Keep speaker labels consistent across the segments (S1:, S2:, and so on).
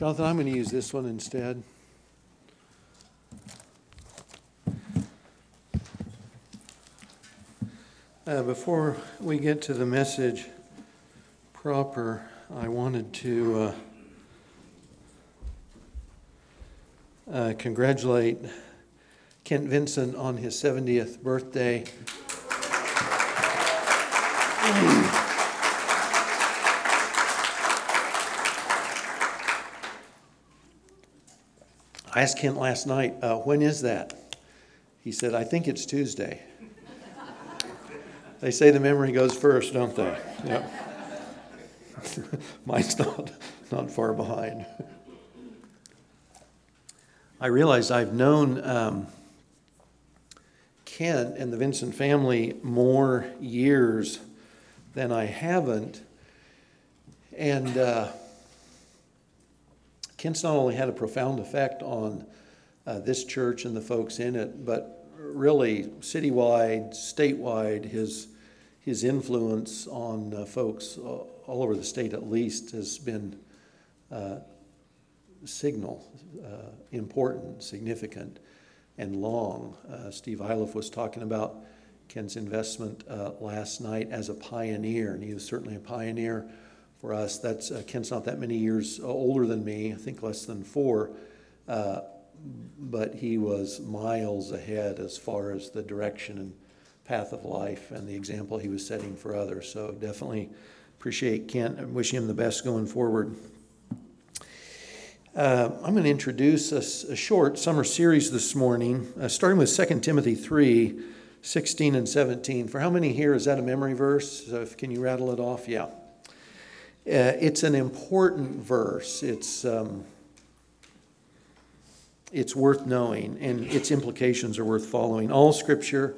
S1: Jonathan, I'm going to use this one instead. Uh, before we get to the message proper, I wanted to uh, uh, congratulate Kent Vincent on his 70th birthday. I asked Kent last night, uh, when is that? He said, I think it's Tuesday. they say the memory goes first, don't they? Mine's not, not far behind. I realize I've known um, Kent and the Vincent family more years than I haven't. And uh, Kent's not only had a profound effect on uh, this church and the folks in it, but really citywide, statewide, his, his influence on uh, folks all over the state at least has been uh, signal, uh, important, significant, and long. Uh, Steve Iliff was talking about Kent's investment uh, last night as a pioneer, and he was certainly a pioneer for us. That's uh, Kent's not that many years older than me, I think less than four, uh, but he was miles ahead as far as the direction and path of life and the example he was setting for others. So definitely appreciate Kent and wish him the best going forward. Uh, I'm going to introduce a, a, short summer series this morning, uh, starting with 2 Timothy 3 16 and 17. For how many here is that a memory verse? So if, can you rattle it off? Yeah. Uh, it's an important verse. It's, um, it's worth knowing, and its implications are worth following. All scripture,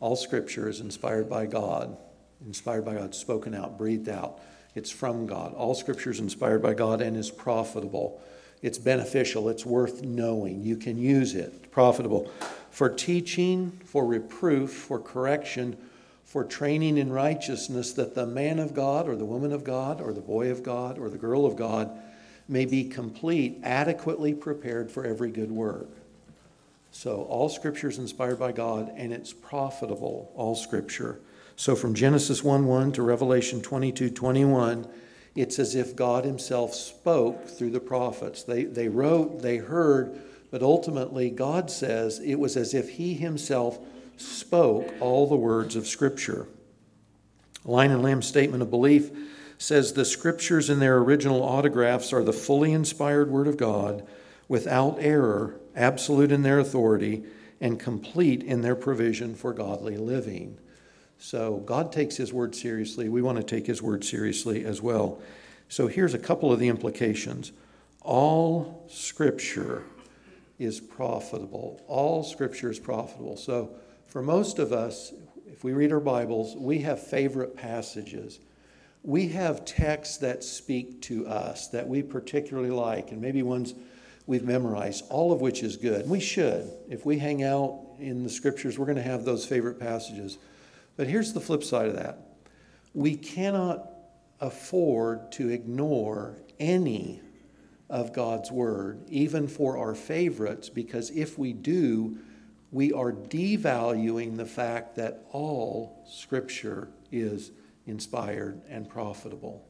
S1: all scripture is inspired by God, inspired by God, spoken out, breathed out. It's from God. All scripture is inspired by God and is profitable. It's beneficial. It's worth knowing. You can use it. Profitable for teaching, for reproof, for correction for training in righteousness, that the man of God, or the woman of God, or the boy of God, or the girl of God may be complete, adequately prepared for every good work. So, all scripture is inspired by God and it's profitable, all scripture. So, from Genesis 1 1 to Revelation 22 21, it's as if God Himself spoke through the prophets. They, they wrote, they heard, but ultimately, God says it was as if He Himself spoke all the words of Scripture. Lion and Lamb statement of belief says the Scriptures in their original autographs are the fully inspired Word of God, without error, absolute in their authority, and complete in their provision for godly living. So God takes His Word seriously. We want to take His Word seriously as well. So here's a couple of the implications. All Scripture is profitable. All Scripture is profitable. So for most of us, if we read our Bibles, we have favorite passages. We have texts that speak to us that we particularly like, and maybe ones we've memorized, all of which is good. We should. If we hang out in the scriptures, we're going to have those favorite passages. But here's the flip side of that we cannot afford to ignore any of God's word, even for our favorites, because if we do, we are devaluing the fact that all Scripture is inspired and profitable.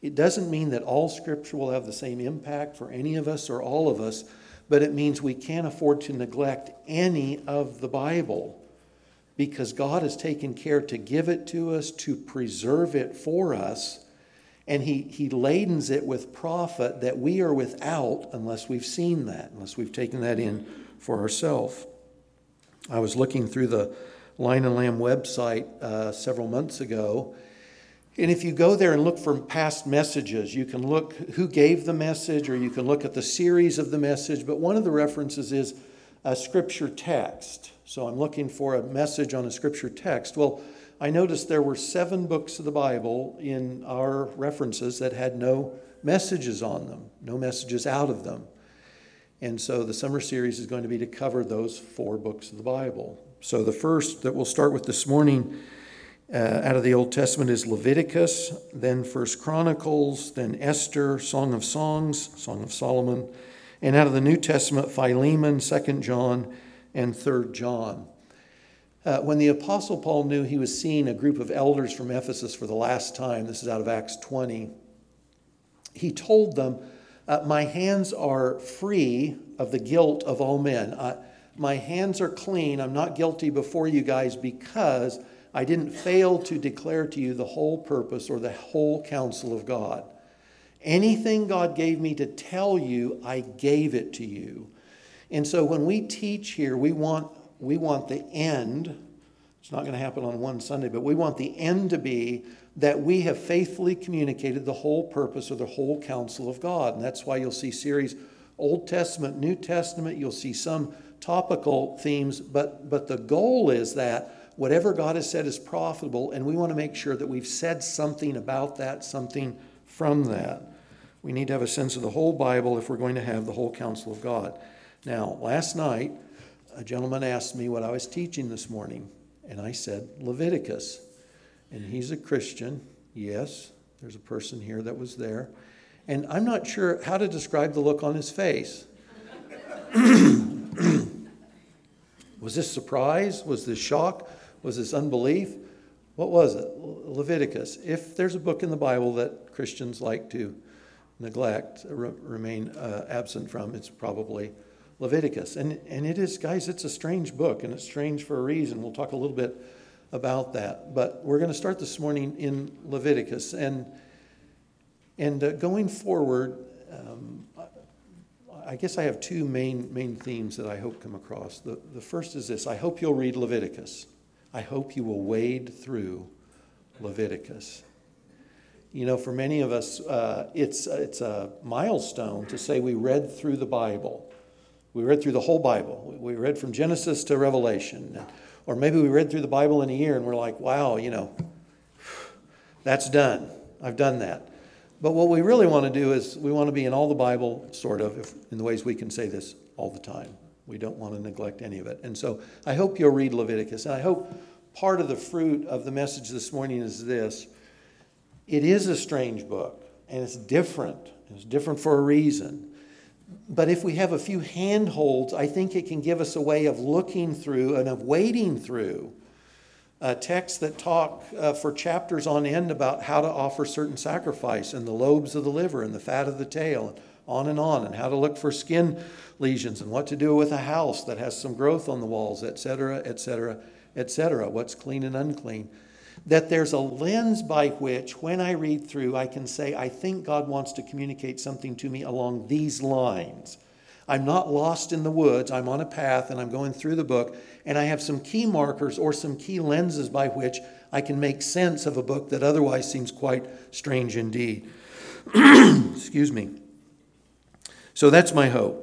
S1: It doesn't mean that all Scripture will have the same impact for any of us or all of us, but it means we can't afford to neglect any of the Bible because God has taken care to give it to us, to preserve it for us, and He, he ladens it with profit that we are without unless we've seen that, unless we've taken that in for ourselves. I was looking through the Lion and Lamb website uh, several months ago. And if you go there and look for past messages, you can look who gave the message or you can look at the series of the message. But one of the references is a scripture text. So I'm looking for a message on a scripture text. Well, I noticed there were seven books of the Bible in our references that had no messages on them, no messages out of them. And so the summer series is going to be to cover those four books of the Bible. So the first that we'll start with this morning uh, out of the Old Testament is Leviticus, then First Chronicles, then Esther, Song of Songs, Song of Solomon, and out of the New Testament, Philemon, Second John, and Third John. Uh, when the Apostle Paul knew he was seeing a group of elders from Ephesus for the last time, this is out of Acts 20, he told them, uh, My hands are free of the guilt of all men. Uh, my hands are clean. I'm not guilty before you guys because I didn't fail to declare to you the whole purpose or the whole counsel of God. Anything God gave me to tell you, I gave it to you. And so when we teach here, we want, we want the end. It's not going to happen on one Sunday, but we want the end to be that we have faithfully communicated the whole purpose or the whole counsel of God. And that's why you'll see series Old Testament, New Testament, you'll see some topical themes, but, but the goal is that whatever God has said is profitable, and we want to make sure that we've said something about that, something from that. We need to have a sense of the whole Bible if we're going to have the whole counsel of God. Now, last night, a gentleman asked me what I was teaching this morning, and I said Leviticus. And he's a Christian, yes, there's a person here that was there. And I'm not sure how to describe the look on his face. was this surprise? Was this shock? Was this unbelief? What was it? Leviticus. If there's a book in the Bible that Christians like to neglect, re- remain uh, absent from, it's probably Leviticus. And, and it is, guys, it's a strange book, and it's strange for a reason. We'll talk a little bit about that. But we're going to start this morning in Leviticus. And, and uh, going forward, um, I guess I have two main, main themes that I hope come across. The, the first is this I hope you'll read Leviticus. I hope you will wade through Leviticus. You know, for many of us, uh, it's, it's a milestone to say we read through the Bible. We read through the whole Bible. We read from Genesis to Revelation. Or maybe we read through the Bible in a year and we're like, wow, you know, that's done. I've done that. But what we really want to do is we want to be in all the Bible, sort of, if, in the ways we can say this all the time. We don't want to neglect any of it. And so I hope you'll read Leviticus. And I hope part of the fruit of the message this morning is this it is a strange book, and it's different. It's different for a reason. But if we have a few handholds, I think it can give us a way of looking through and of wading through uh, texts that talk uh, for chapters on end about how to offer certain sacrifice and the lobes of the liver and the fat of the tail, and on and on, and how to look for skin lesions and what to do with a house that has some growth on the walls, etc., etc., etc., what's clean and unclean. That there's a lens by which, when I read through, I can say, I think God wants to communicate something to me along these lines. I'm not lost in the woods. I'm on a path and I'm going through the book, and I have some key markers or some key lenses by which I can make sense of a book that otherwise seems quite strange indeed. Excuse me. So that's my hope.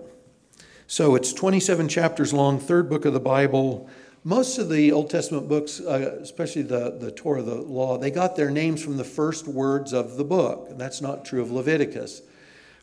S1: So it's 27 chapters long, third book of the Bible. Most of the Old Testament books, uh, especially the, the Torah, the law, they got their names from the first words of the book. And that's not true of Leviticus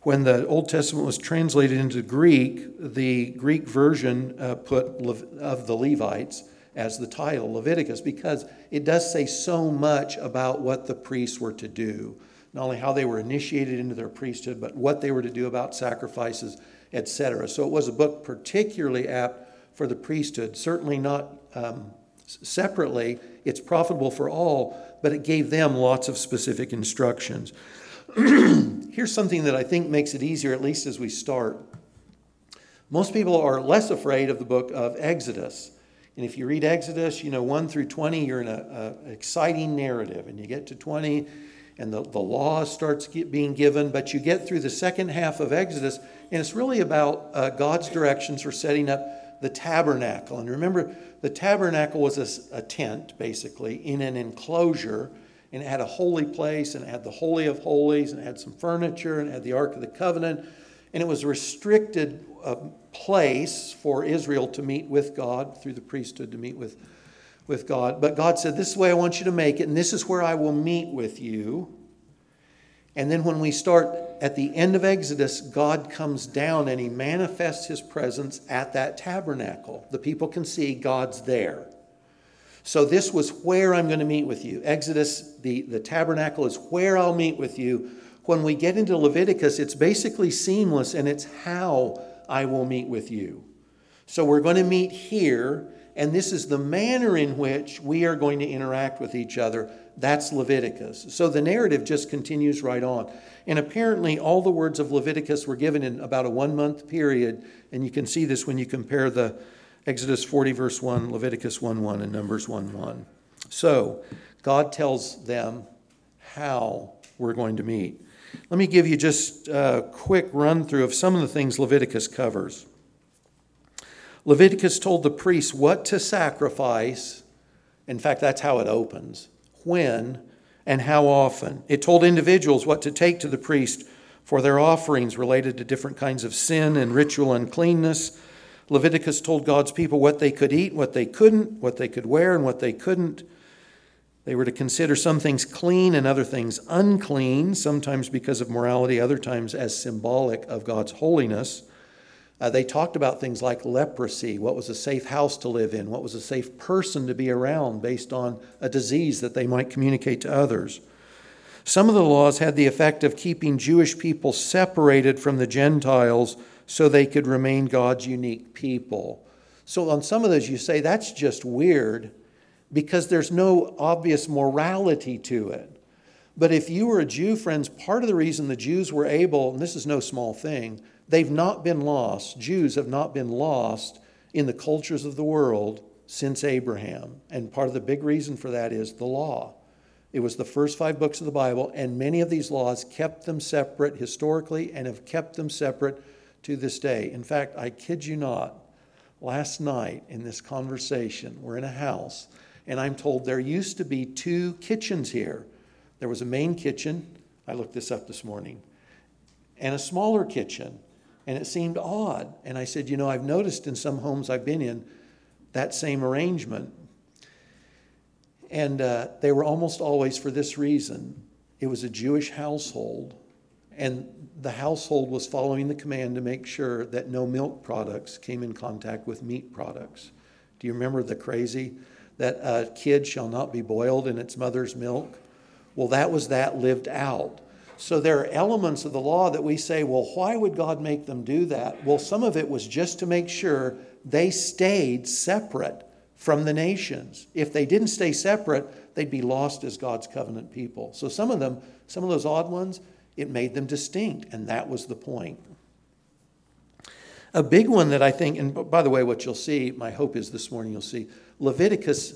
S1: when the Old Testament was translated into Greek, the Greek version uh, put of the Levites as the title, Leviticus, because it does say so much about what the priests were to do. Not only how they were initiated into their priesthood, but what they were to do about sacrifices, etc. So it was a book particularly apt for the priesthood. Certainly not um, separately, it's profitable for all, but it gave them lots of specific instructions. Here's something that I think makes it easier, at least as we start. Most people are less afraid of the book of Exodus. And if you read Exodus, you know, 1 through 20, you're in an exciting narrative. And you get to 20, and the, the law starts get, being given. But you get through the second half of Exodus, and it's really about uh, God's directions for setting up the tabernacle. And remember, the tabernacle was a, a tent, basically, in an enclosure and it had a holy place, and it had the Holy of Holies, and it had some furniture, and it had the Ark of the Covenant. And it was a restricted uh, place for Israel to meet with God, through the priesthood to meet with, with God. But God said, This is the way I want you to make it, and this is where I will meet with you. And then when we start at the end of Exodus, God comes down and he manifests his presence at that tabernacle. The people can see God's there. So this was where I'm going to meet with you. Exodus, the, the tabernacle is where I'll meet with you. When we get into Leviticus, it's basically seamless and it's how I will meet with you. So we're going to meet here, and this is the manner in which we are going to interact with each other. That's Leviticus. So the narrative just continues right on. And apparently, all the words of Leviticus were given in about a one month period. And you can see this when you compare the Exodus 40, verse 1, Leviticus 1 1, and Numbers 1 1. So, God tells them how we're going to meet. Let me give you just a quick run through of some of the things Leviticus covers. Leviticus told the priests what to sacrifice. In fact, that's how it opens. When and how often. It told individuals what to take to the priest for their offerings related to different kinds of sin and ritual uncleanness. Leviticus told God's people what they could eat, what they couldn't, what they could wear, and what they couldn't. They were to consider some things clean and other things unclean, sometimes because of morality, other times as symbolic of God's holiness. Uh, they talked about things like leprosy, what was a safe house to live in, what was a safe person to be around based on a disease that they might communicate to others. Some of the laws had the effect of keeping Jewish people separated from the Gentiles so they could remain God's unique people. So, on some of those, you say that's just weird because there's no obvious morality to it. But if you were a Jew, friends, part of the reason the Jews were able, and this is no small thing, they've not been lost. Jews have not been lost in the cultures of the world since Abraham. And part of the big reason for that is the law. It was the first five books of the Bible, and many of these laws kept them separate historically and have kept them separate to this day. In fact, I kid you not, last night in this conversation, we're in a house, and I'm told there used to be two kitchens here. There was a main kitchen, I looked this up this morning, and a smaller kitchen. And it seemed odd. And I said, You know, I've noticed in some homes I've been in that same arrangement. And uh, they were almost always for this reason it was a Jewish household, and the household was following the command to make sure that no milk products came in contact with meat products. Do you remember the crazy that a kid shall not be boiled in its mother's milk? Well, that was that lived out. So there are elements of the law that we say, well, why would God make them do that? Well, some of it was just to make sure they stayed separate from the nations. If they didn't stay separate, they'd be lost as God's covenant people. So some of them, some of those odd ones, it made them distinct, and that was the point. A big one that I think, and by the way, what you'll see, my hope is this morning you'll see, Leviticus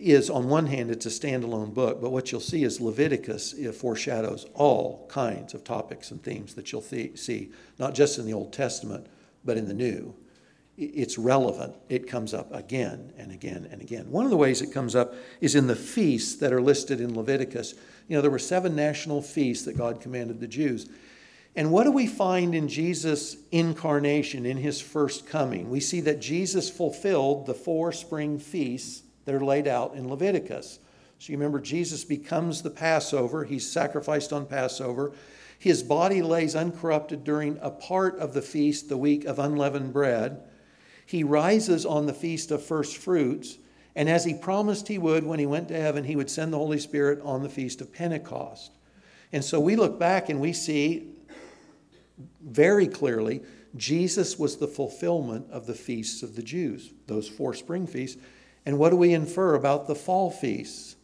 S1: is, on one hand, it's a standalone book, but what you'll see is Leviticus foreshadows all kinds of topics and themes that you'll see, not just in the Old Testament, but in the New. It's relevant. It comes up again and again and again. One of the ways it comes up is in the feasts that are listed in Leviticus. You know, there were seven national feasts that God commanded the Jews. And what do we find in Jesus' incarnation, in his first coming? We see that Jesus fulfilled the four spring feasts that are laid out in Leviticus. So you remember, Jesus becomes the Passover, he's sacrificed on Passover. His body lays uncorrupted during a part of the feast, the week of unleavened bread. He rises on the feast of first fruits. And as he promised he would when he went to heaven, he would send the Holy Spirit on the feast of Pentecost. And so we look back and we see very clearly Jesus was the fulfillment of the feasts of the Jews, those four spring feasts. And what do we infer about the fall feasts?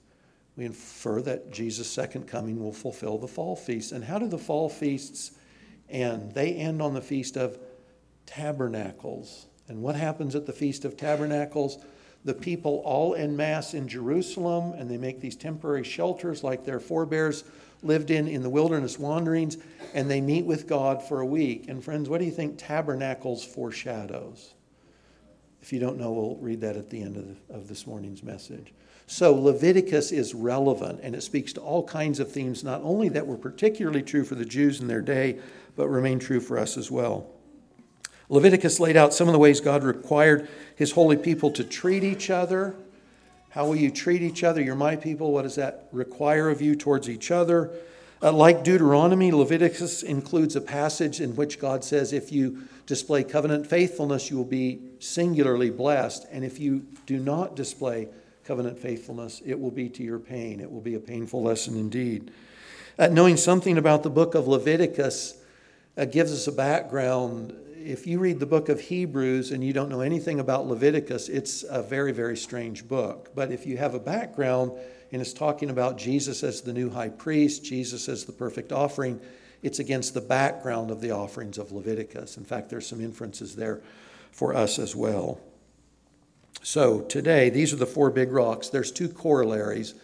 S1: We infer that Jesus' second coming will fulfill the fall feasts. And how do the fall feasts end? They end on the Feast of Tabernacles. And what happens at the Feast of Tabernacles? the people all en masse in Jerusalem, and they make these temporary shelters like their forebears lived in in the wilderness wanderings, and they meet with God for a week. And friends, what do you think tabernacles foreshadows? If you don't know, we'll read that at the end of, the, of this morning's message. So Leviticus is relevant, and it speaks to all kinds of themes, not only that were particularly true for the Jews in their day, but remain true for us as well. Leviticus laid out some of the ways God required his holy people to treat each other. How will you treat each other? You're my people. What does that require of you towards each other? Uh, like Deuteronomy, Leviticus includes a passage in which God says, if you display covenant faithfulness, you will be singularly blessed. And if you do not display covenant faithfulness, it will be to your pain. It will be a painful lesson indeed. Uh, knowing something about the book of Leviticus uh, gives us a background. If you read the book of Hebrews and you don't know anything about Leviticus, it's a very, very strange book. But if you have a background and it's talking about Jesus as the new high priest, Jesus as the perfect offering, it's against the background of the offerings of Leviticus. In fact, there's some inferences there for us as well. So today, these are the four big rocks. There's two corollaries.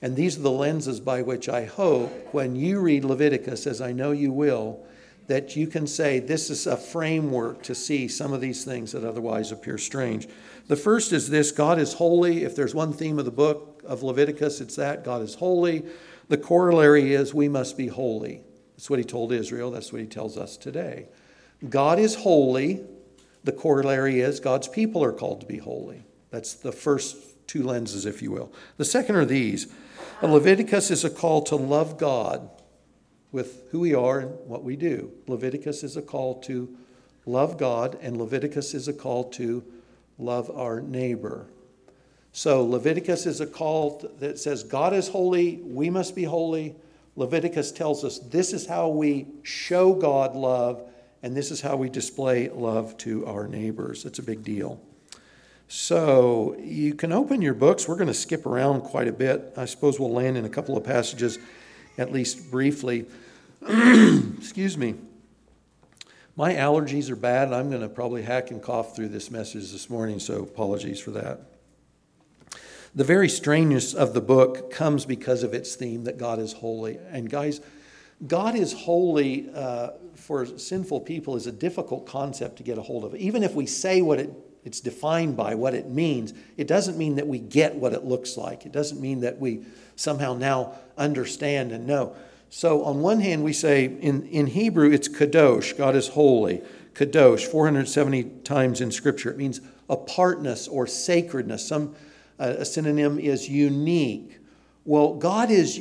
S1: And these are the lenses by which I hope when you read Leviticus, as I know you will, that you can say this is a framework to see some of these things that otherwise appear strange. The first is this God is holy. If there's one theme of the book of Leviticus, it's that God is holy. The corollary is we must be holy. That's what he told Israel. That's what he tells us today. God is holy. The corollary is God's people are called to be holy. That's the first two lenses, if you will. The second are these Leviticus is a call to love God with who we are and what we do. Leviticus is a call to love God, and Leviticus is a call to love our neighbor. So Leviticus is a call that says God is holy, we must be holy. Leviticus tells us this is how we show God love and this is how we display love to our neighbors. It's a big deal. So you can open your books. We're going to skip around quite a bit. I suppose we'll land in a couple of passages, at least briefly. Excuse me. My allergies are bad. And I'm going to probably hack and cough through this message this morning, so apologies for that. The very strangeness of the book comes because of its theme that God is holy. And guys, God is holy uh, for sinful people is a difficult concept to get a hold of. Even if we say what it, it's defined by, what it means, it doesn't mean that we get what it looks like. It doesn't mean that we somehow now understand and know. So, on one hand, we say in, in Hebrew, it's kadosh, God is holy. Kadosh, 470 times in Scripture. It means apartness or sacredness. Some, a synonym is unique. Well, God is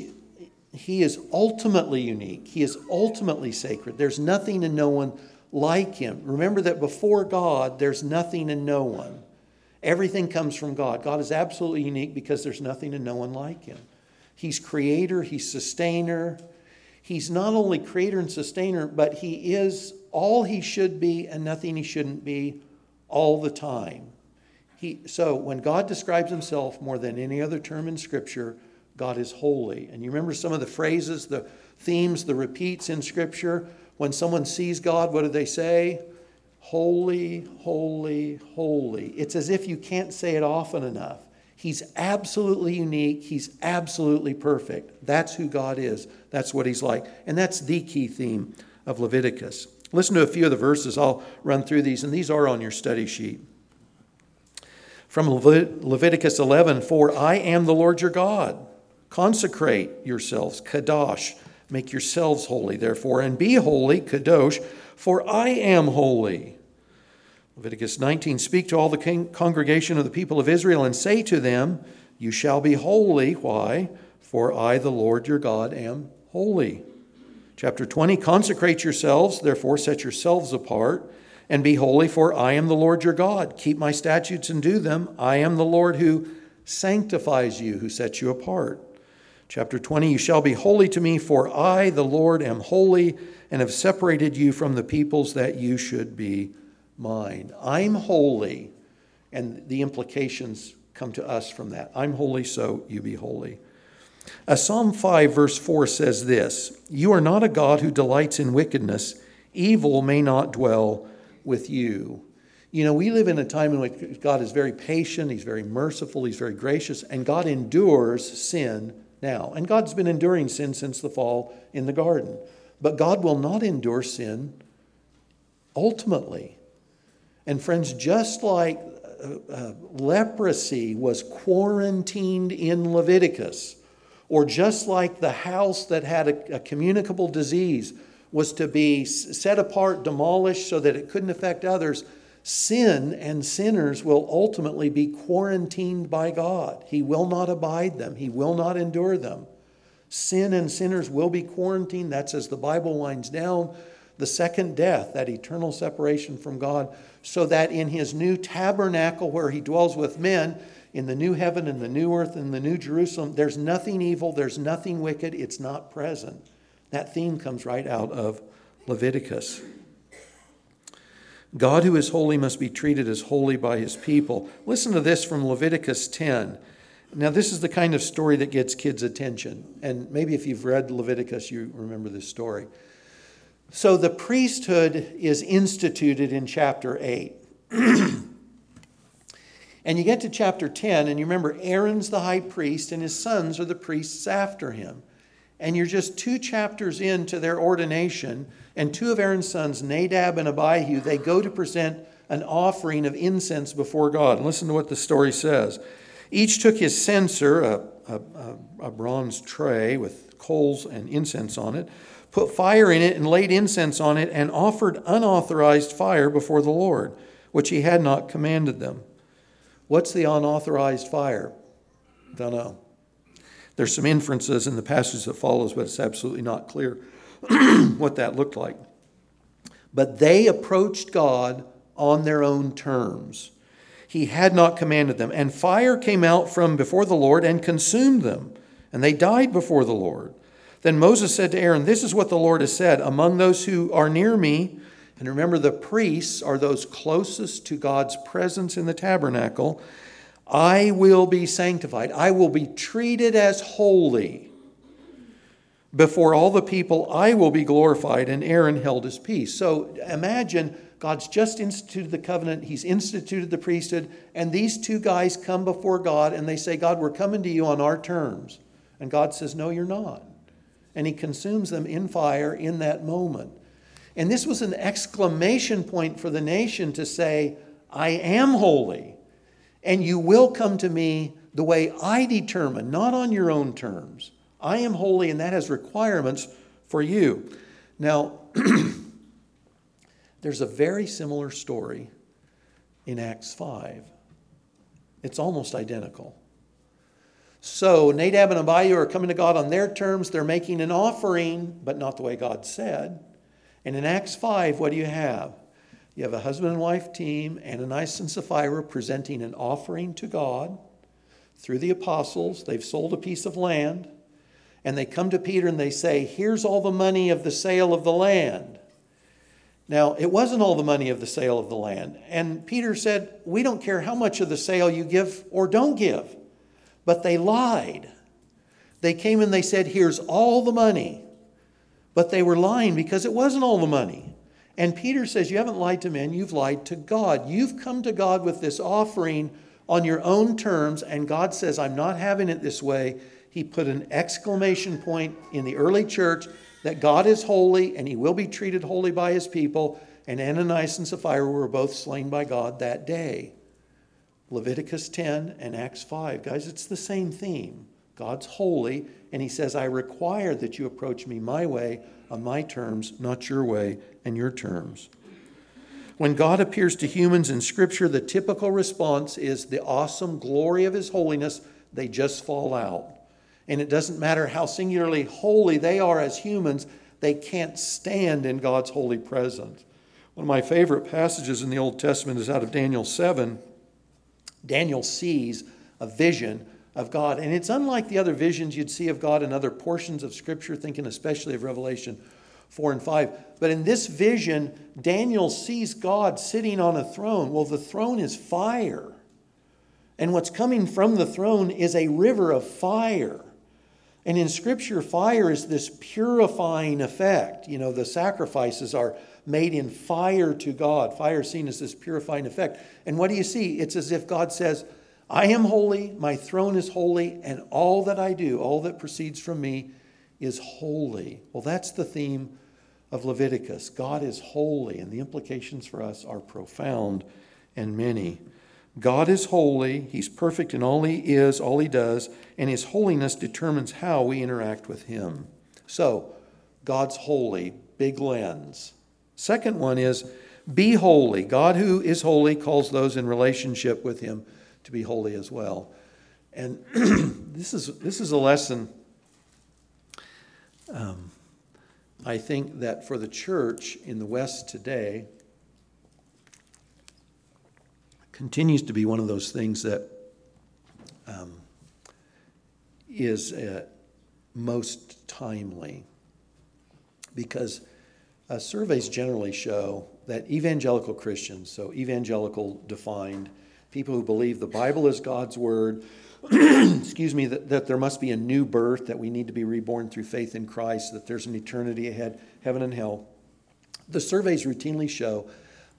S1: he is ultimately unique. He is ultimately sacred. There's nothing and no one like him. Remember that before God, there's nothing and no one. Everything comes from God. God is absolutely unique because there's nothing and no one like him. He's creator, he's sustainer. He's not only creator and sustainer, but he is all he should be and nothing he shouldn't be all the time. He, so when God describes himself more than any other term in Scripture, God is holy. And you remember some of the phrases, the themes, the repeats in Scripture? When someone sees God, what do they say? Holy, holy, holy. It's as if you can't say it often enough. He's absolutely unique. He's absolutely perfect. That's who God is. That's what He's like. And that's the key theme of Leviticus. Listen to a few of the verses. I'll run through these, and these are on your study sheet. From Leviticus 11 For I am the Lord your God Consecrate yourselves, kadosh. Make yourselves holy, therefore, and be holy, kadosh, for I am holy. Leviticus 19 Speak to all the congregation of the people of Israel and say to them, You shall be holy. Why? For I, the Lord your God, am holy. Chapter 20 Consecrate yourselves, therefore, set yourselves apart and be holy, for I am the Lord your God. Keep my statutes and do them. I am the Lord who sanctifies you, who sets you apart. Chapter 20 You shall be holy to me, for I, the Lord, am holy and have separated you from the peoples that you should be mine. I'm holy, and the implications come to us from that. I'm holy, so you be holy. Uh, Psalm 5, verse 4 says this You are not a God who delights in wickedness, evil may not dwell with you. You know, we live in a time in which God is very patient, He's very merciful, He's very gracious, and God endures sin now. And God's been enduring sin since the fall in the garden. But God will not endure sin ultimately. And friends, just like uh, uh, leprosy was quarantined in Leviticus, or just like the house that had a, a communicable disease was to be set apart, demolished so that it couldn't affect others, sin and sinners will ultimately be quarantined by God. He will not abide them, He will not endure them. Sin and sinners will be quarantined. That's as the Bible winds down the second death, that eternal separation from God, so that in His new tabernacle where He dwells with men, in the new heaven and the new earth and the new Jerusalem, there's nothing evil, there's nothing wicked, it's not present. That theme comes right out of Leviticus. God who is holy must be treated as holy by his people. Listen to this from Leviticus 10. Now, this is the kind of story that gets kids' attention. And maybe if you've read Leviticus, you remember this story. So, the priesthood is instituted in chapter 8. and you get to chapter 10, and you remember Aaron's the high priest, and his sons are the priests after him. And you're just two chapters into their ordination, and two of Aaron's sons, Nadab and Abihu, they go to present an offering of incense before God. And listen to what the story says. Each took his censer, a, a, a bronze tray with coals and incense on it, put fire in it, and laid incense on it, and offered unauthorized fire before the Lord, which he had not commanded them. What's the unauthorized fire? Don't know. There's some inferences in the passage that follows, but it's absolutely not clear what that looked like. But they approached God on their own terms. He had not commanded them. And fire came out from before the Lord and consumed them, and they died before the Lord. Then Moses said to Aaron, This is what the Lord has said Among those who are near me, and remember, the priests are those closest to God's presence in the tabernacle. I will be sanctified. I will be treated as holy. Before all the people, I will be glorified. And Aaron held his peace. So imagine God's just instituted the covenant, He's instituted the priesthood, and these two guys come before God and they say, God, we're coming to you on our terms. And God says, No, you're not. And He consumes them in fire in that moment. And this was an exclamation point for the nation to say, I am holy, and you will come to me the way I determine, not on your own terms. I am holy, and that has requirements for you. Now, There's a very similar story in Acts 5. It's almost identical. So Nadab and Abihu are coming to God on their terms. They're making an offering, but not the way God said. And in Acts 5, what do you have? You have a husband and wife team, Ananias and Sapphira, presenting an offering to God through the apostles. They've sold a piece of land. And they come to Peter and they say, Here's all the money of the sale of the land. Now, it wasn't all the money of the sale of the land. And Peter said, We don't care how much of the sale you give or don't give. But they lied. They came and they said, Here's all the money. But they were lying because it wasn't all the money. And Peter says, You haven't lied to men, you've lied to God. You've come to God with this offering on your own terms, and God says, I'm not having it this way. He put an exclamation point in the early church that God is holy and he will be treated holy by his people. And Ananias and Sapphira were both slain by God that day. Leviticus 10 and Acts 5. Guys, it's the same theme. God's holy, and he says, I require that you approach me my way, on my terms, not your way and your terms. When God appears to humans in Scripture, the typical response is the awesome glory of his holiness. They just fall out. And it doesn't matter how singularly holy they are as humans, they can't stand in God's holy presence. One of my favorite passages in the Old Testament is out of Daniel 7. Daniel sees a vision of God, and it's unlike the other visions you'd see of God in other portions of Scripture, thinking especially of Revelation 4 and 5. But in this vision, Daniel sees God sitting on a throne. Well, the throne is fire. And what's coming from the throne is a river of fire. And in Scripture, fire is this purifying effect. You know, the sacrifices are made in fire to God. Fire seen as this purifying effect. And what do you see? It's as if God says, I am holy, my throne is holy, and all that I do, all that proceeds from me, is holy. Well, that's the theme of Leviticus. God is holy, and the implications for us are profound and many. God is holy, He's perfect in all He is, all He does, and His holiness determines how we interact with Him. So, God's holy, big lens. Second one is be holy. God, who is holy, calls those in relationship with Him to be holy as well. And this, is, this is a lesson, um, I think, that for the church in the West today, continues to be one of those things that um, is uh, most timely because uh, surveys generally show that evangelical Christians, so evangelical defined, people who believe the Bible is God's word, excuse me, that, that there must be a new birth, that we need to be reborn through faith in Christ, that there's an eternity ahead, heaven and hell. The surveys routinely show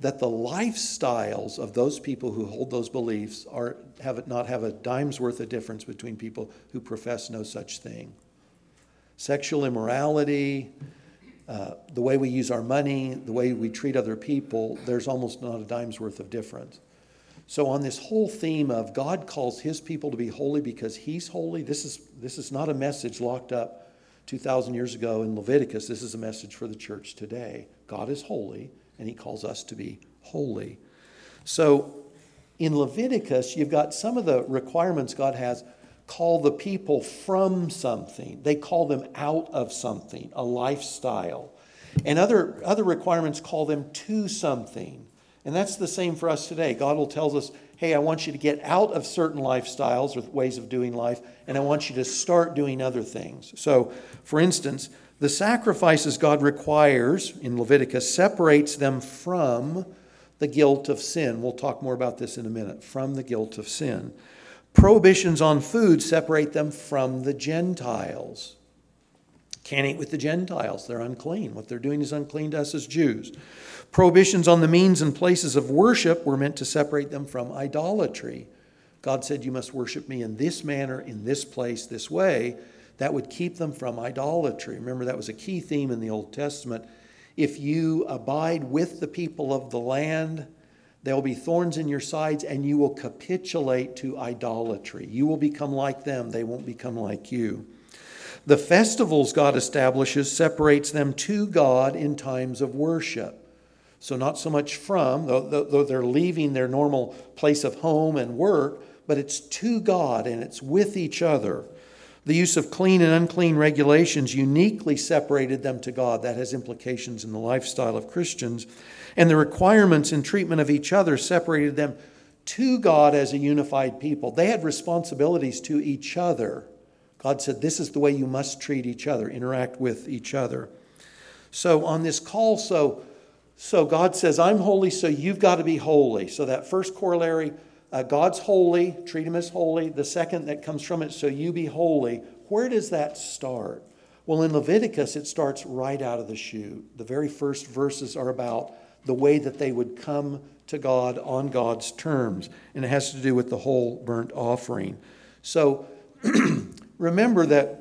S1: that the lifestyles of those people who hold those beliefs are have not have a dime's worth of difference between people who profess no such thing. Sexual immorality, uh, the way we use our money, the way we treat other people, there's almost not a dime's worth of difference. So, on this whole theme of God calls his people to be holy because he's holy, this is, this is not a message locked up 2,000 years ago in Leviticus. This is a message for the church today. God is holy, and he calls us to be holy. So, in Leviticus, you've got some of the requirements God has call the people from something, they call them out of something, a lifestyle. And other, other requirements call them to something. And that's the same for us today. God will tell us, hey, I want you to get out of certain lifestyles or ways of doing life, and I want you to start doing other things. So, for instance, the sacrifices God requires in Leviticus separates them from the guilt of sin. We'll talk more about this in a minute. From the guilt of sin. Prohibitions on food separate them from the Gentiles. Can't eat with the Gentiles, they're unclean. What they're doing is unclean to us as Jews. Prohibitions on the means and places of worship were meant to separate them from idolatry. God said, You must worship me in this manner, in this place, this way. That would keep them from idolatry. Remember, that was a key theme in the Old Testament. If you abide with the people of the land, there will be thorns in your sides, and you will capitulate to idolatry. You will become like them, they won't become like you. The festivals God establishes separates them to God in times of worship. So, not so much from, though, they're leaving their normal place of home and work, but it's to God and it's with each other. The use of clean and unclean regulations uniquely separated them to God. That has implications in the lifestyle of Christians. And the requirements and treatment of each other separated them to God as a unified people. They had responsibilities to each other. God said, This is the way you must treat each other, interact with each other. So, on this call, so so God says, I'm holy, so you've got to be holy. So that first corollary, uh, God's holy, treat him as holy. The second that comes from it, so you be holy. Where does that start? Well, in Leviticus, it starts right out of the chute. The very first verses are about the way that they would come to God on God's terms, and it has to do with the whole burnt offering. So remember that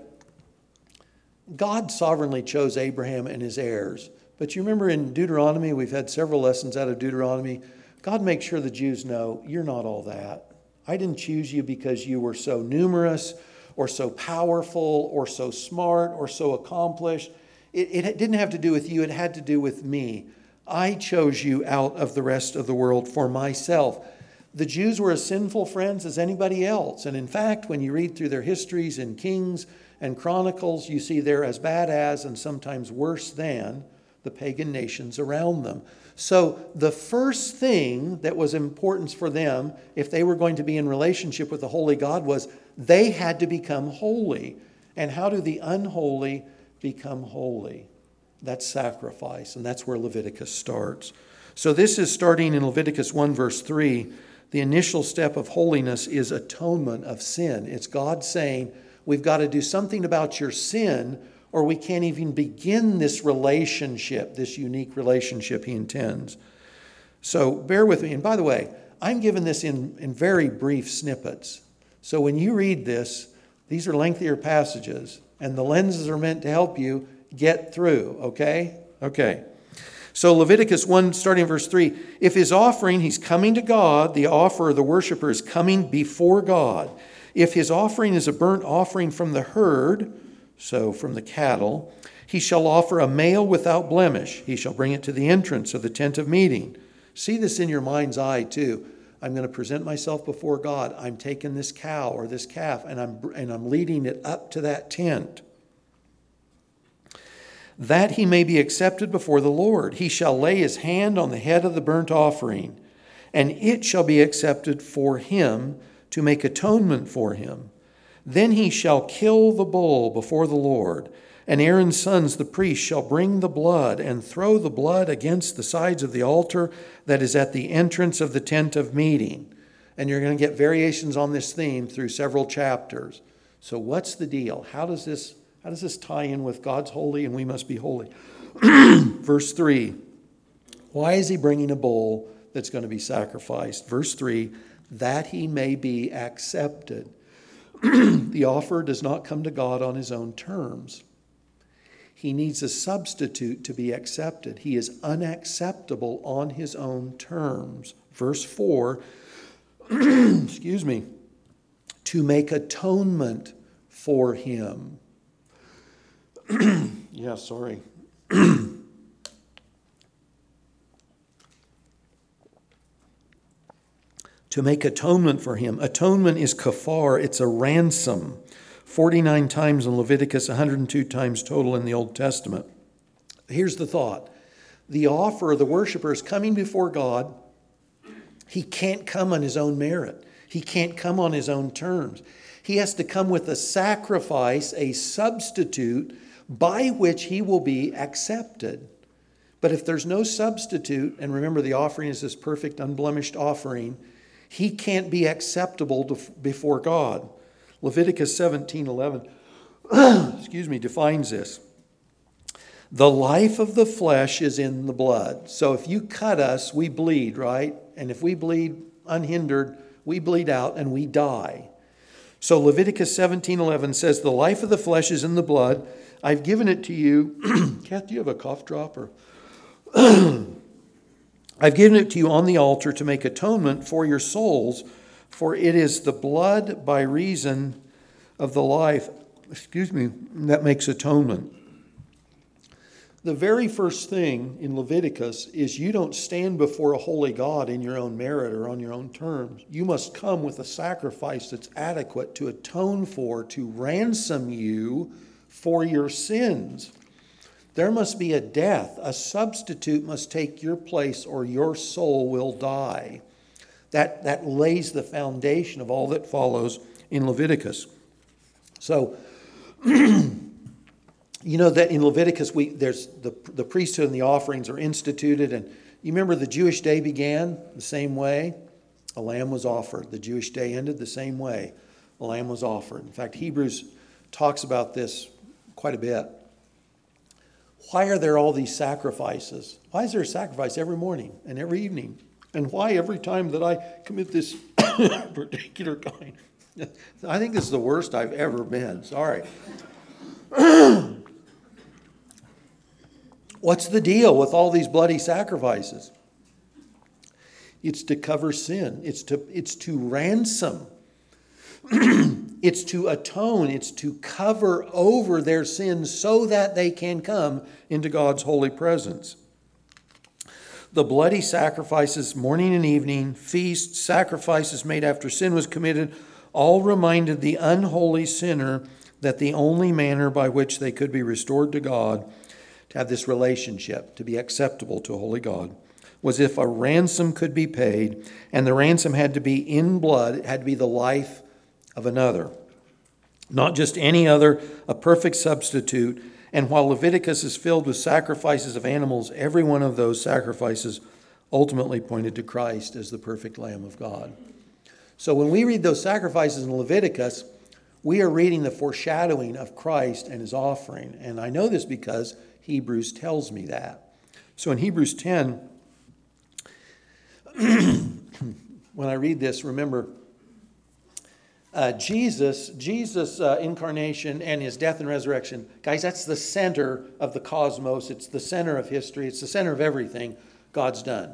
S1: God sovereignly chose Abraham and his heirs. But you remember in Deuteronomy, we've had several lessons out of Deuteronomy. God makes sure the Jews know you're not all that. I didn't choose you because you were so numerous or so powerful or so smart or so accomplished. It, it didn't have to do with you, it had to do with me. I chose you out of the rest of the world for myself. The Jews were as sinful friends as anybody else. And in fact, when you read through their histories in Kings and Chronicles, you see they're as bad as and sometimes worse than the pagan nations around them. So, the first thing that was important for them, if they were going to be in relationship with the holy God, was they had to become holy. And how do the unholy become holy? That's sacrifice, and that's where Leviticus starts. So, this is starting in Leviticus 1, verse 3. The initial step of holiness is atonement of sin. It's God saying, We've got to do something about your sin or we can't even begin this relationship, this unique relationship he intends. So bear with me. And by the way, I'm giving this in, in very brief snippets. So when you read this, these are lengthier passages, and the lenses are meant to help you get through, okay? Okay. So Leviticus 1, starting verse 3 if his offering, he's coming to God, the offerer, the worshiper, is coming before God. If his offering is a burnt offering from the herd, so from the cattle, he shall offer a male without blemish. He shall bring it to the entrance of the tent of meeting. See this in your mind's eye, too. I'm going to present myself before God. I'm taking this cow or this calf and I'm, and I'm leading it up to that tent. That he may be accepted before the Lord. He shall lay his hand on the head of the burnt offering, and it shall be accepted for him to make atonement for him. Then he shall kill the bull before the Lord, and Aaron's sons, the priests, shall bring the blood and throw the blood against the sides of the altar that is at the entrance of the tent of meeting. And you're going to get variations on this theme through several chapters. So, what's the deal? How does this, how does this tie in with God's holy and we must be holy? Verse 3 Why is he bringing a bull that's going to be sacrificed? Verse 3 That he may be accepted. the offer does not come to God on his own terms. He needs a substitute to be accepted. He is unacceptable on his own terms. Verse 4 excuse me, to make atonement for him. yeah, sorry. to make atonement for him. Atonement is kafar, it's a ransom. 49 times in Leviticus, 102 times total in the Old Testament. Here's the thought the offer, the worshiper is coming before God. He can't come on his own merit, he can't come on his own terms. He has to come with a sacrifice, a substitute by which he will be accepted. But if there's no substitute, and remember the offering is this perfect, unblemished offering, he can't be acceptable to, before God. Leviticus 17 11, excuse me, defines this. The life of the flesh is in the blood. So if you cut us, we bleed, right? And if we bleed unhindered, we bleed out and we die. So Leviticus 17:11 says the life of the flesh is in the blood. I've given it to you. Kath, do you have a cough drop or I've given it to you on the altar to make atonement for your souls, for it is the blood by reason of the life, excuse me, that makes atonement. The very first thing in Leviticus is you don't stand before a holy God in your own merit or on your own terms. You must come with a sacrifice that's adequate to atone for, to ransom you for your sins. There must be a death. A substitute must take your place, or your soul will die. That, that lays the foundation of all that follows in Leviticus. So, you know that in Leviticus, we, there's the, the priesthood and the offerings are instituted. And you remember the Jewish day began the same way? A lamb was offered. The Jewish day ended the same way. A lamb was offered. In fact, Hebrews talks about this quite a bit. Why are there all these sacrifices? Why is there a sacrifice every morning and every evening? And why every time that I commit this particular kind? I think this is the worst I've ever been. Sorry. What's the deal with all these bloody sacrifices? It's to cover sin. It's to, it's to ransom it's to atone, it's to cover over their sins so that they can come into God's holy presence. The bloody sacrifices, morning and evening, feasts, sacrifices made after sin was committed, all reminded the unholy sinner that the only manner by which they could be restored to God, to have this relationship, to be acceptable to holy God, was if a ransom could be paid, and the ransom had to be in blood, it had to be the life of another. Not just any other, a perfect substitute. And while Leviticus is filled with sacrifices of animals, every one of those sacrifices ultimately pointed to Christ as the perfect Lamb of God. So when we read those sacrifices in Leviticus, we are reading the foreshadowing of Christ and his offering. And I know this because Hebrews tells me that. So in Hebrews 10, when I read this, remember, uh, Jesus, Jesus' uh, incarnation and his death and resurrection, guys, that's the center of the cosmos. It's the center of history. It's the center of everything God's done.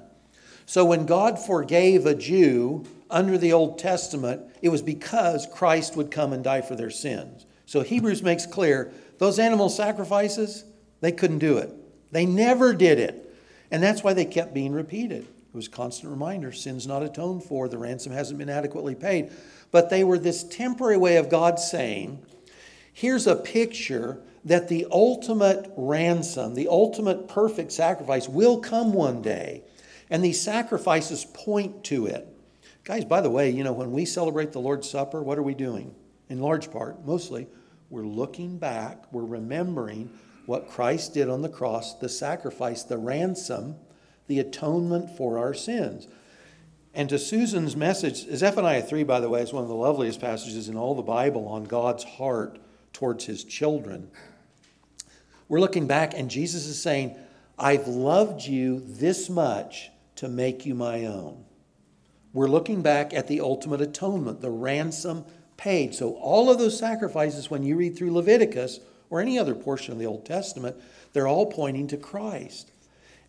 S1: So when God forgave a Jew under the Old Testament, it was because Christ would come and die for their sins. So Hebrews makes clear those animal sacrifices, they couldn't do it. They never did it. And that's why they kept being repeated. Was constant reminder sin's not atoned for, the ransom hasn't been adequately paid but they were this temporary way of God saying, here's a picture that the ultimate ransom, the ultimate perfect sacrifice will come one day. And these sacrifices point to it. Guys, by the way, you know, when we celebrate the Lord's Supper, what are we doing? In large part, mostly, we're looking back, we're remembering what Christ did on the cross, the sacrifice, the ransom, the atonement for our sins. And to Susan's message, Zephaniah 3, by the way, is one of the loveliest passages in all the Bible on God's heart towards his children. We're looking back, and Jesus is saying, I've loved you this much to make you my own. We're looking back at the ultimate atonement, the ransom paid. So, all of those sacrifices, when you read through Leviticus or any other portion of the Old Testament, they're all pointing to Christ.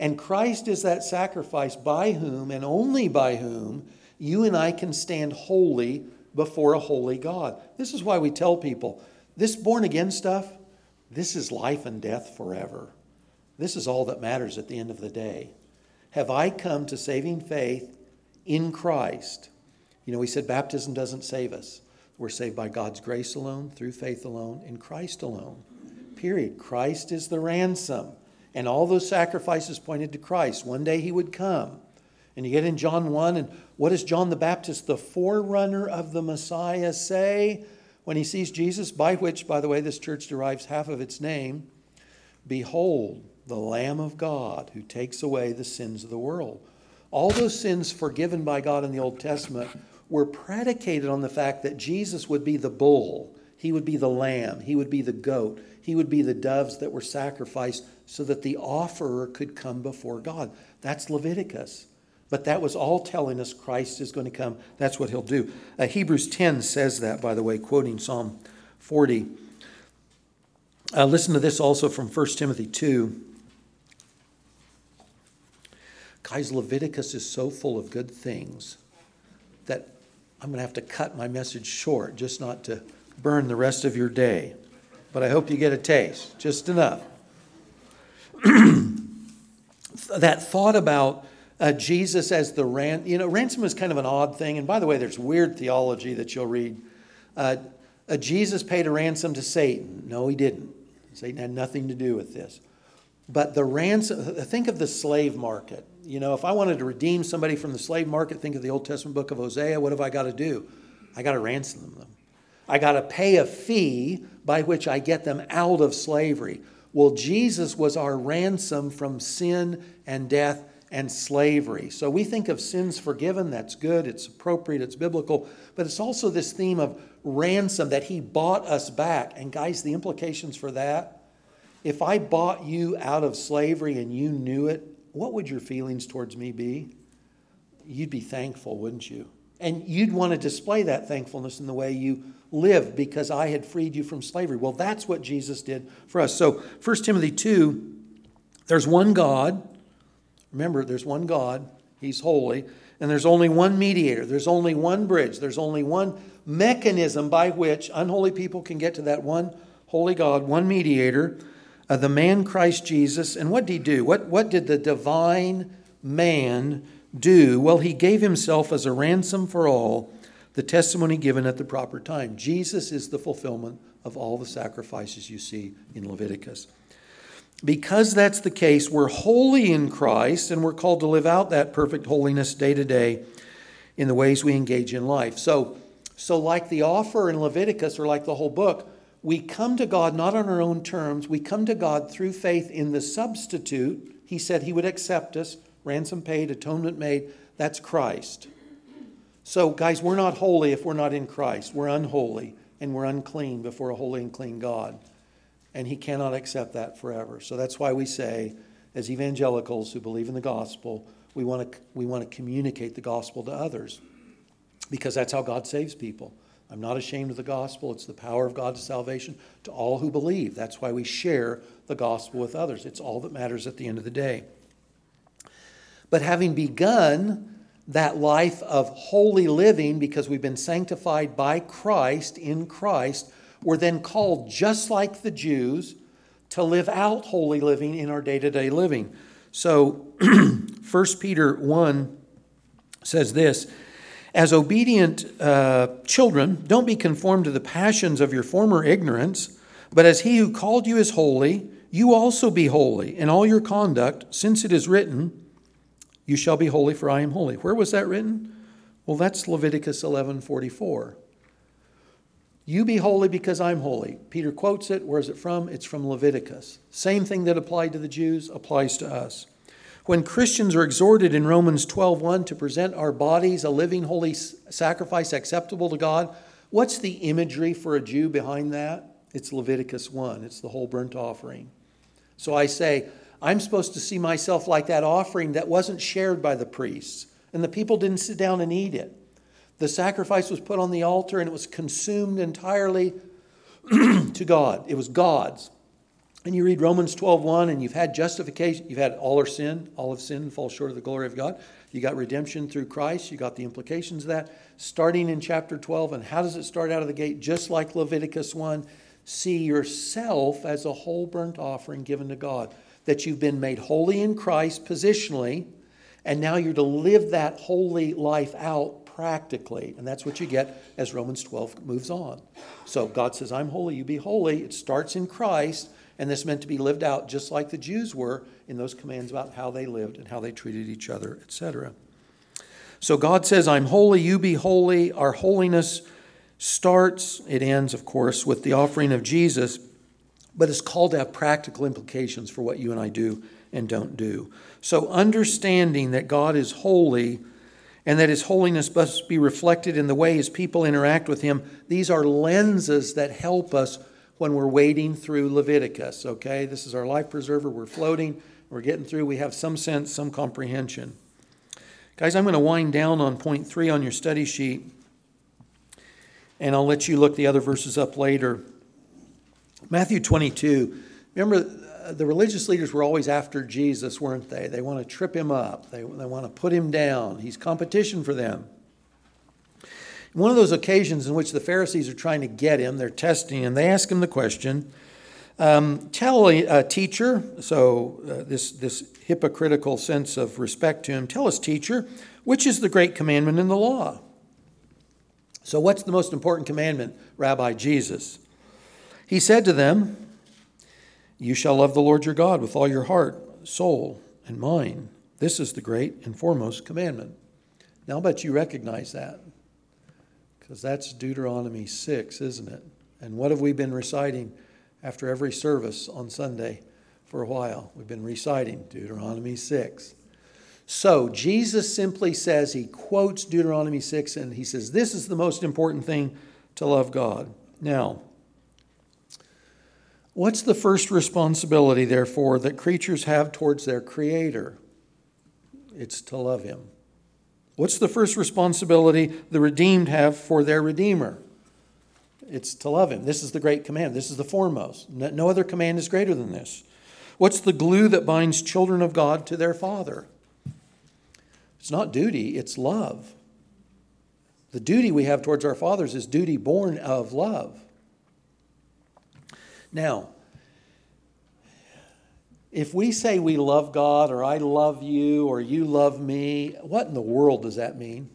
S1: And Christ is that sacrifice by whom and only by whom you and I can stand holy before a holy God. This is why we tell people this born again stuff, this is life and death forever. This is all that matters at the end of the day. Have I come to saving faith in Christ? You know, we said baptism doesn't save us. We're saved by God's grace alone, through faith alone, in Christ alone. Period. Christ is the ransom. And all those sacrifices pointed to Christ. One day he would come. And you get in John 1, and what does John the Baptist, the forerunner of the Messiah, say when he sees Jesus? By which, by the way, this church derives half of its name. Behold, the Lamb of God who takes away the sins of the world. All those sins forgiven by God in the Old Testament were predicated on the fact that Jesus would be the bull, he would be the lamb, he would be the goat, he would be the doves that were sacrificed so that the offerer could come before God. That's Leviticus. But that was all telling us Christ is going to come. That's what he'll do. Uh, Hebrews 10 says that, by the way, quoting Psalm 40. Uh, listen to this also from 1 Timothy 2. Guys, Leviticus is so full of good things that I'm going to have to cut my message short just not to burn the rest of your day. But I hope you get a taste, just enough. that thought about uh, Jesus as the ransom, you know, ransom is kind of an odd thing. And by the way, there's weird theology that you'll read. Uh, uh, Jesus paid a ransom to Satan. No, he didn't. Satan had nothing to do with this. But the ransom, think of the slave market. You know, if I wanted to redeem somebody from the slave market, think of the Old Testament book of Hosea. What have I got to do? I got to ransom them. I got to pay a fee by which I get them out of slavery. Well, Jesus was our ransom from sin and death and slavery. So we think of sins forgiven, that's good, it's appropriate, it's biblical, but it's also this theme of ransom that he bought us back. And guys, the implications for that, if I bought you out of slavery and you knew it, what would your feelings towards me be? You'd be thankful, wouldn't you? And you'd want to display that thankfulness in the way you live because I had freed you from slavery. Well, that's what Jesus did for us. So, 1 Timothy 2, there's one God. Remember, there's one God, He's holy, and there's only one mediator, there's only one bridge, there's only one mechanism by which unholy people can get to that one holy God, one mediator uh, the man Christ Jesus. And what did he do? What, what did the divine man do? Well, he gave himself as a ransom for all, the testimony given at the proper time. Jesus is the fulfillment of all the sacrifices you see in Leviticus. Because that's the case, we're holy in Christ and we're called to live out that perfect holiness day to day in the ways we engage in life. So, so like the offer in Leviticus or like the whole book, we come to God not on our own terms. We come to God through faith in the substitute. He said he would accept us, ransom paid, atonement made. That's Christ. So, guys, we're not holy if we're not in Christ. We're unholy and we're unclean before a holy and clean God. And he cannot accept that forever. So that's why we say, as evangelicals who believe in the gospel, we want to, we want to communicate the gospel to others because that's how God saves people. I'm not ashamed of the gospel. It's the power of God to salvation to all who believe. That's why we share the gospel with others. It's all that matters at the end of the day. But having begun that life of holy living because we've been sanctified by Christ in Christ, we're then called, just like the Jews, to live out holy living in our day to day living. So 1 Peter 1 says this as obedient uh, children, don't be conformed to the passions of your former ignorance, but as he who called you is holy, you also be holy in all your conduct, since it is written, You shall be holy, for I am holy. Where was that written? Well, that's Leviticus 11:44. You be holy because I'm holy. Peter quotes it. Where is it from? It's from Leviticus. Same thing that applied to the Jews applies to us. When Christians are exhorted in Romans 12:1 to present our bodies a living holy sacrifice acceptable to God, what's the imagery for a Jew behind that? It's Leviticus 1. It's the whole burnt offering. So I say, I'm supposed to see myself like that offering that wasn't shared by the priests, and the people didn't sit down and eat it. The sacrifice was put on the altar and it was consumed entirely to God. It was God's. And you read Romans 12:1 and you've had justification, you've had all our sin, all of sin and fall short of the glory of God. You got redemption through Christ, you got the implications of that starting in chapter 12 and how does it start out of the gate just like Leviticus 1? See yourself as a whole burnt offering given to God, that you've been made holy in Christ positionally, and now you're to live that holy life out practically. And that's what you get as Romans 12 moves on. So God says, I'm holy, you be holy. It starts in Christ, and this meant to be lived out just like the Jews were in those commands about how they lived and how they treated each other, etc. So God says, I'm holy, you be holy. Our holiness starts, it ends, of course, with the offering of Jesus, but it's called to have practical implications for what you and I do and don't do. So understanding that God is holy and that his holiness must be reflected in the way his people interact with him. These are lenses that help us when we're wading through Leviticus, okay? This is our life preserver. We're floating, we're getting through, we have some sense, some comprehension. Guys, I'm going to wind down on point three on your study sheet, and I'll let you look the other verses up later. Matthew 22. Remember, the religious leaders were always after Jesus, weren't they? They want to trip him up, they, they want to put him down. He's competition for them. One of those occasions in which the Pharisees are trying to get him, they're testing him, they ask him the question um, Tell a, a, teacher, so uh, this, this hypocritical sense of respect to him, tell us, teacher, which is the great commandment in the law? So, what's the most important commandment, Rabbi Jesus? He said to them, you shall love the Lord your God with all your heart, soul, and mind. This is the great and foremost commandment. Now, I'll bet you recognize that because that's Deuteronomy 6, isn't it? And what have we been reciting after every service on Sunday for a while? We've been reciting Deuteronomy 6. So, Jesus simply says, he quotes Deuteronomy 6 and he says, This is the most important thing to love God. Now, What's the first responsibility, therefore, that creatures have towards their Creator? It's to love Him. What's the first responsibility the redeemed have for their Redeemer? It's to love Him. This is the great command. This is the foremost. No other command is greater than this. What's the glue that binds children of God to their Father? It's not duty, it's love. The duty we have towards our fathers is duty born of love. Now, if we say we love God or I love you or you love me, what in the world does that mean?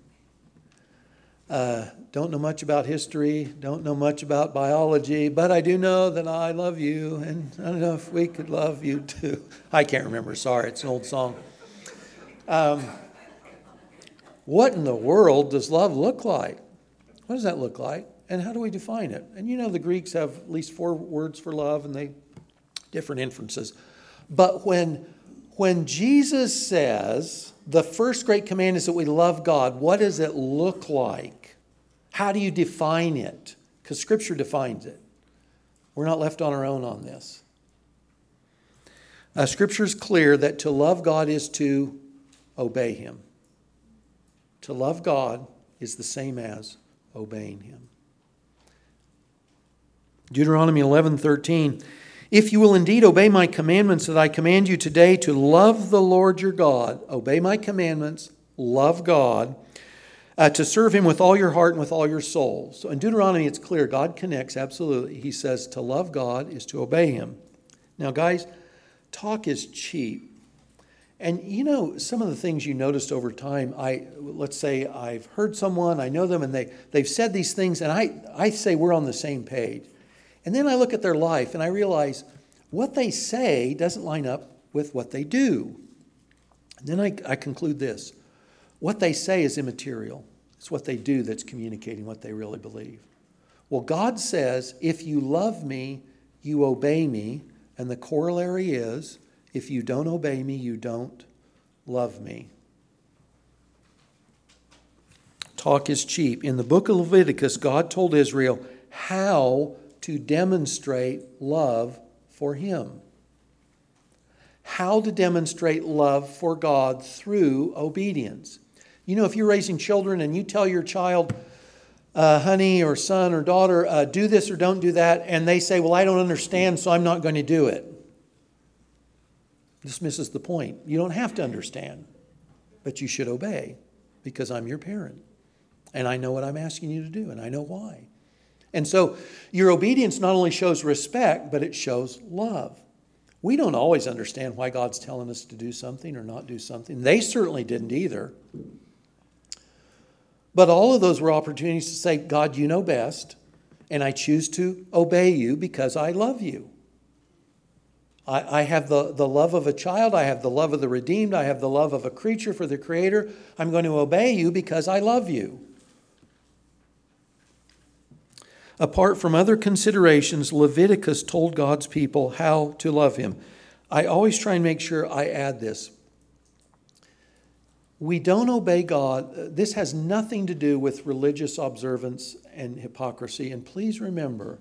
S1: Uh, don't know much about history, don't know much about biology, but I do know that I love you, and I don't know if we could love you too. I can't remember, sorry, it's an old song. Um, what in the world does love look like? What does that look like? And how do we define it? And you know, the Greeks have at least four words for love, and they different inferences. But when when Jesus says the first great command is that we love God, what does it look like? How do you define it? Because Scripture defines it. We're not left on our own on this. Uh, Scripture is clear that to love God is to obey Him. To love God is the same as obeying Him. Deuteronomy 11:13 If you will indeed obey my commandments that I command you today to love the Lord your God, obey my commandments, love God, uh, to serve him with all your heart and with all your soul. So in Deuteronomy it's clear God connects absolutely. He says to love God is to obey him. Now guys, talk is cheap. And you know, some of the things you noticed over time, I let's say I've heard someone, I know them, and they, they've said these things, and I, I say we're on the same page. And then I look at their life and I realize what they say doesn't line up with what they do. And then I, I conclude this what they say is immaterial, It's what they do that's communicating what they really believe. Well, God says, if you love me, you obey me. And the corollary is, if you don't obey me, you don't love me. Talk is cheap. In the book of Leviticus, God told Israel how to demonstrate love for Him. How to demonstrate love for God through obedience. You know, if you're raising children and you tell your child, uh, honey or son or daughter, uh, do this or don't do that, and they say, Well, I don't understand, so I'm not going to do it. This misses the point. You don't have to understand, but you should obey because I'm your parent. And I know what I'm asking you to do, and I know why. And so your obedience not only shows respect, but it shows love. We don't always understand why God's telling us to do something or not do something. They certainly didn't either. But all of those were opportunities to say, God, you know best, and I choose to obey you because I love you. I, I have the, the love of a child, I have the love of the redeemed, I have the love of a creature for the Creator. I'm going to obey you because I love you. Apart from other considerations, Leviticus told God's people how to love Him. I always try and make sure I add this we don't obey God. This has nothing to do with religious observance and hypocrisy. And please remember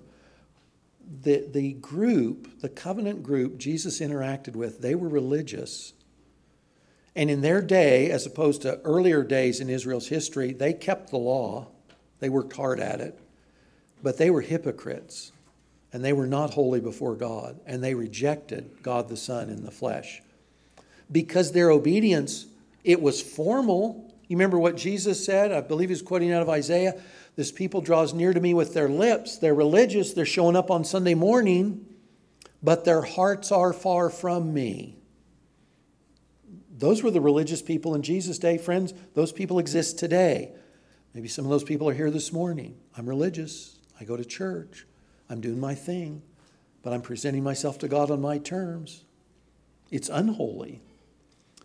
S1: that the group, the covenant group Jesus interacted with, they were religious. And in their day, as opposed to earlier days in Israel's history, they kept the law. They worked hard at it. But they were hypocrites. And they were not holy before God. And they rejected God the Son in the flesh. Because their obedience it was formal. You remember what Jesus said? I believe he's quoting out of Isaiah. This people draws near to me with their lips. They're religious. They're showing up on Sunday morning, but their hearts are far from me. Those were the religious people in Jesus' day, friends. Those people exist today. Maybe some of those people are here this morning. I'm religious. I go to church. I'm doing my thing, but I'm presenting myself to God on my terms. It's unholy.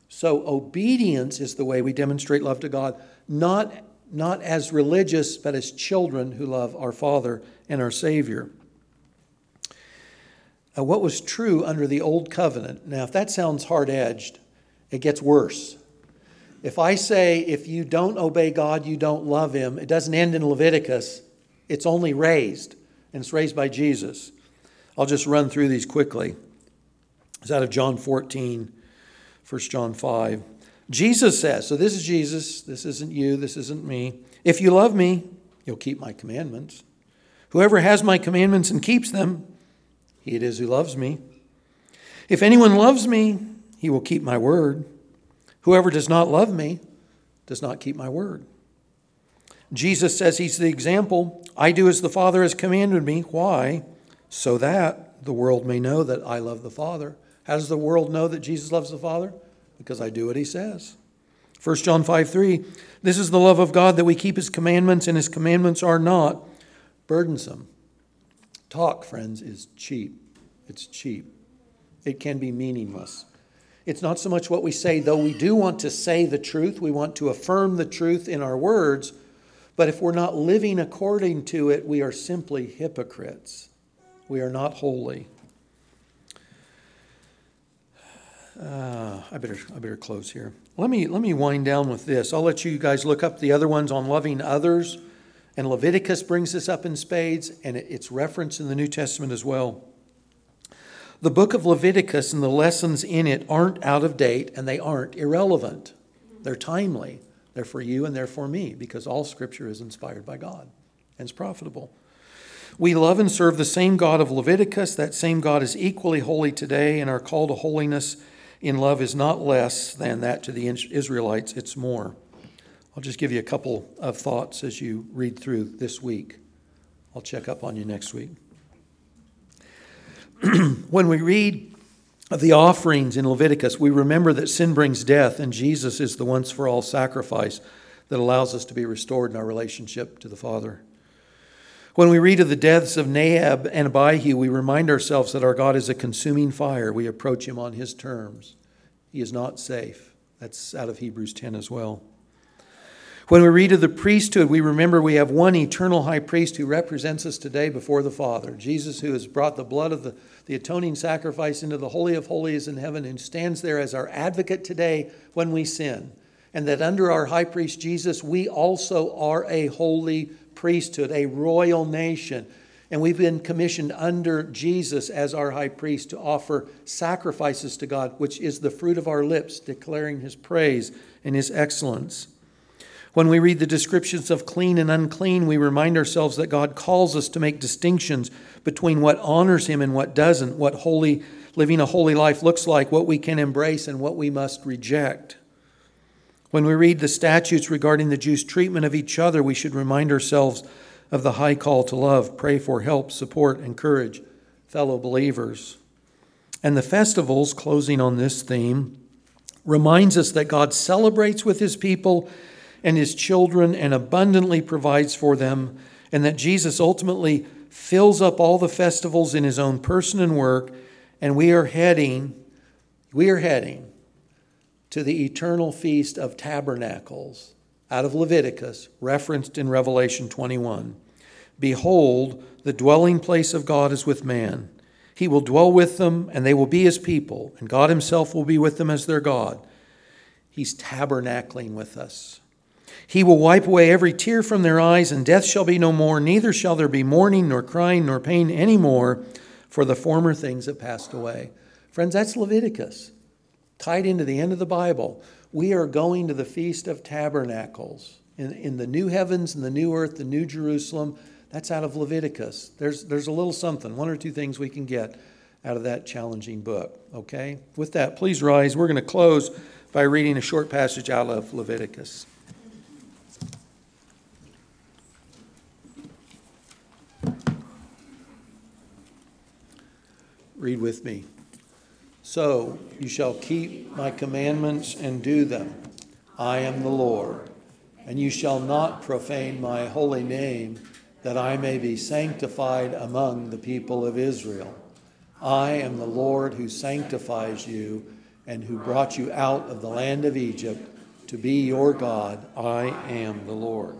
S1: So, obedience is the way we demonstrate love to God, not, not as religious, but as children who love our Father and our Savior. What was true under the Old Covenant, now, if that sounds hard edged, it gets worse. If I say, if you don't obey God, you don't love Him, it doesn't end in Leviticus, it's only raised, and it's raised by Jesus. I'll just run through these quickly. It's out of John 14. 1 John 5. Jesus says, so this is Jesus, this isn't you, this isn't me. If you love me, you'll keep my commandments. Whoever has my commandments and keeps them, he it is who loves me. If anyone loves me, he will keep my word. Whoever does not love me does not keep my word. Jesus says he's the example. I do as the Father has commanded me. Why? So that the world may know that I love the Father how does the world know that Jesus loves the Father? Because I do what he says. 1 John 5 3 This is the love of God that we keep his commandments, and his commandments are not burdensome. Talk, friends, is cheap. It's cheap. It can be meaningless. It's not so much what we say, though we do want to say the truth, we want to affirm the truth in our words, but if we're not living according to it, we are simply hypocrites. We are not holy. Uh, I better I better close here. Let me let me wind down with this. I'll let you guys look up the other ones on loving others, and Leviticus brings this up in spades, and it's referenced in the New Testament as well. The book of Leviticus and the lessons in it aren't out of date, and they aren't irrelevant. They're timely. They're for you and they're for me because all Scripture is inspired by God and is profitable. We love and serve the same God of Leviticus. That same God is equally holy today, and our call to holiness in love is not less than that to the Israelites, it's more. I'll just give you a couple of thoughts as you read through this week. I'll check up on you next week. when we read of the offerings in Leviticus, we remember that sin brings death, and Jesus is the once for all sacrifice that allows us to be restored in our relationship to the Father. When we read of the deaths of Nadab and Abihu, we remind ourselves that our God is a consuming fire. We approach him on his terms. He is not safe. That's out of Hebrews 10 as well. When we read of the priesthood, we remember we have one eternal high priest who represents us today before the Father Jesus, who has brought the blood of the, the atoning sacrifice into the Holy of Holies in heaven and stands there as our advocate today when we sin. And that under our high priest Jesus, we also are a holy priesthood, a royal nation. And we've been commissioned under Jesus as our high priest to offer sacrifices to God, which is the fruit of our lips, declaring his praise and his excellence. When we read the descriptions of clean and unclean, we remind ourselves that God calls us to make distinctions between what honors Him and what doesn't, what holy, living a holy life looks like, what we can embrace and what we must reject. When we read the statutes regarding the Jews' treatment of each other, we should remind ourselves of the high call to love, pray for, help, support, encourage fellow believers. And the festivals, closing on this theme, reminds us that God celebrates with His people and his children and abundantly provides for them, and that Jesus ultimately fills up all the festivals in his own person and work, and we are heading, we are heading to the eternal feast of tabernacles out of Leviticus, referenced in Revelation 21. Behold, the dwelling place of God is with man. He will dwell with them, and they will be his people, and God himself will be with them as their God. He's tabernacling with us. He will wipe away every tear from their eyes, and death shall be no more, neither shall there be mourning, nor crying, nor pain any more, for the former things have passed away. Friends, that's Leviticus, tied into the end of the Bible. We are going to the Feast of Tabernacles in, in the new heavens and the new earth, the new Jerusalem. That's out of Leviticus. There's, there's a little something, one or two things we can get out of that challenging book. Okay? With that, please rise. We're going to close by reading a short passage out of Leviticus. Read with me. So you shall keep my commandments and do them. I am the Lord. And you shall not profane my holy name, that I may be sanctified among the people of Israel. I am the Lord who sanctifies you and who brought you out of the land of Egypt to be your God. I am the Lord.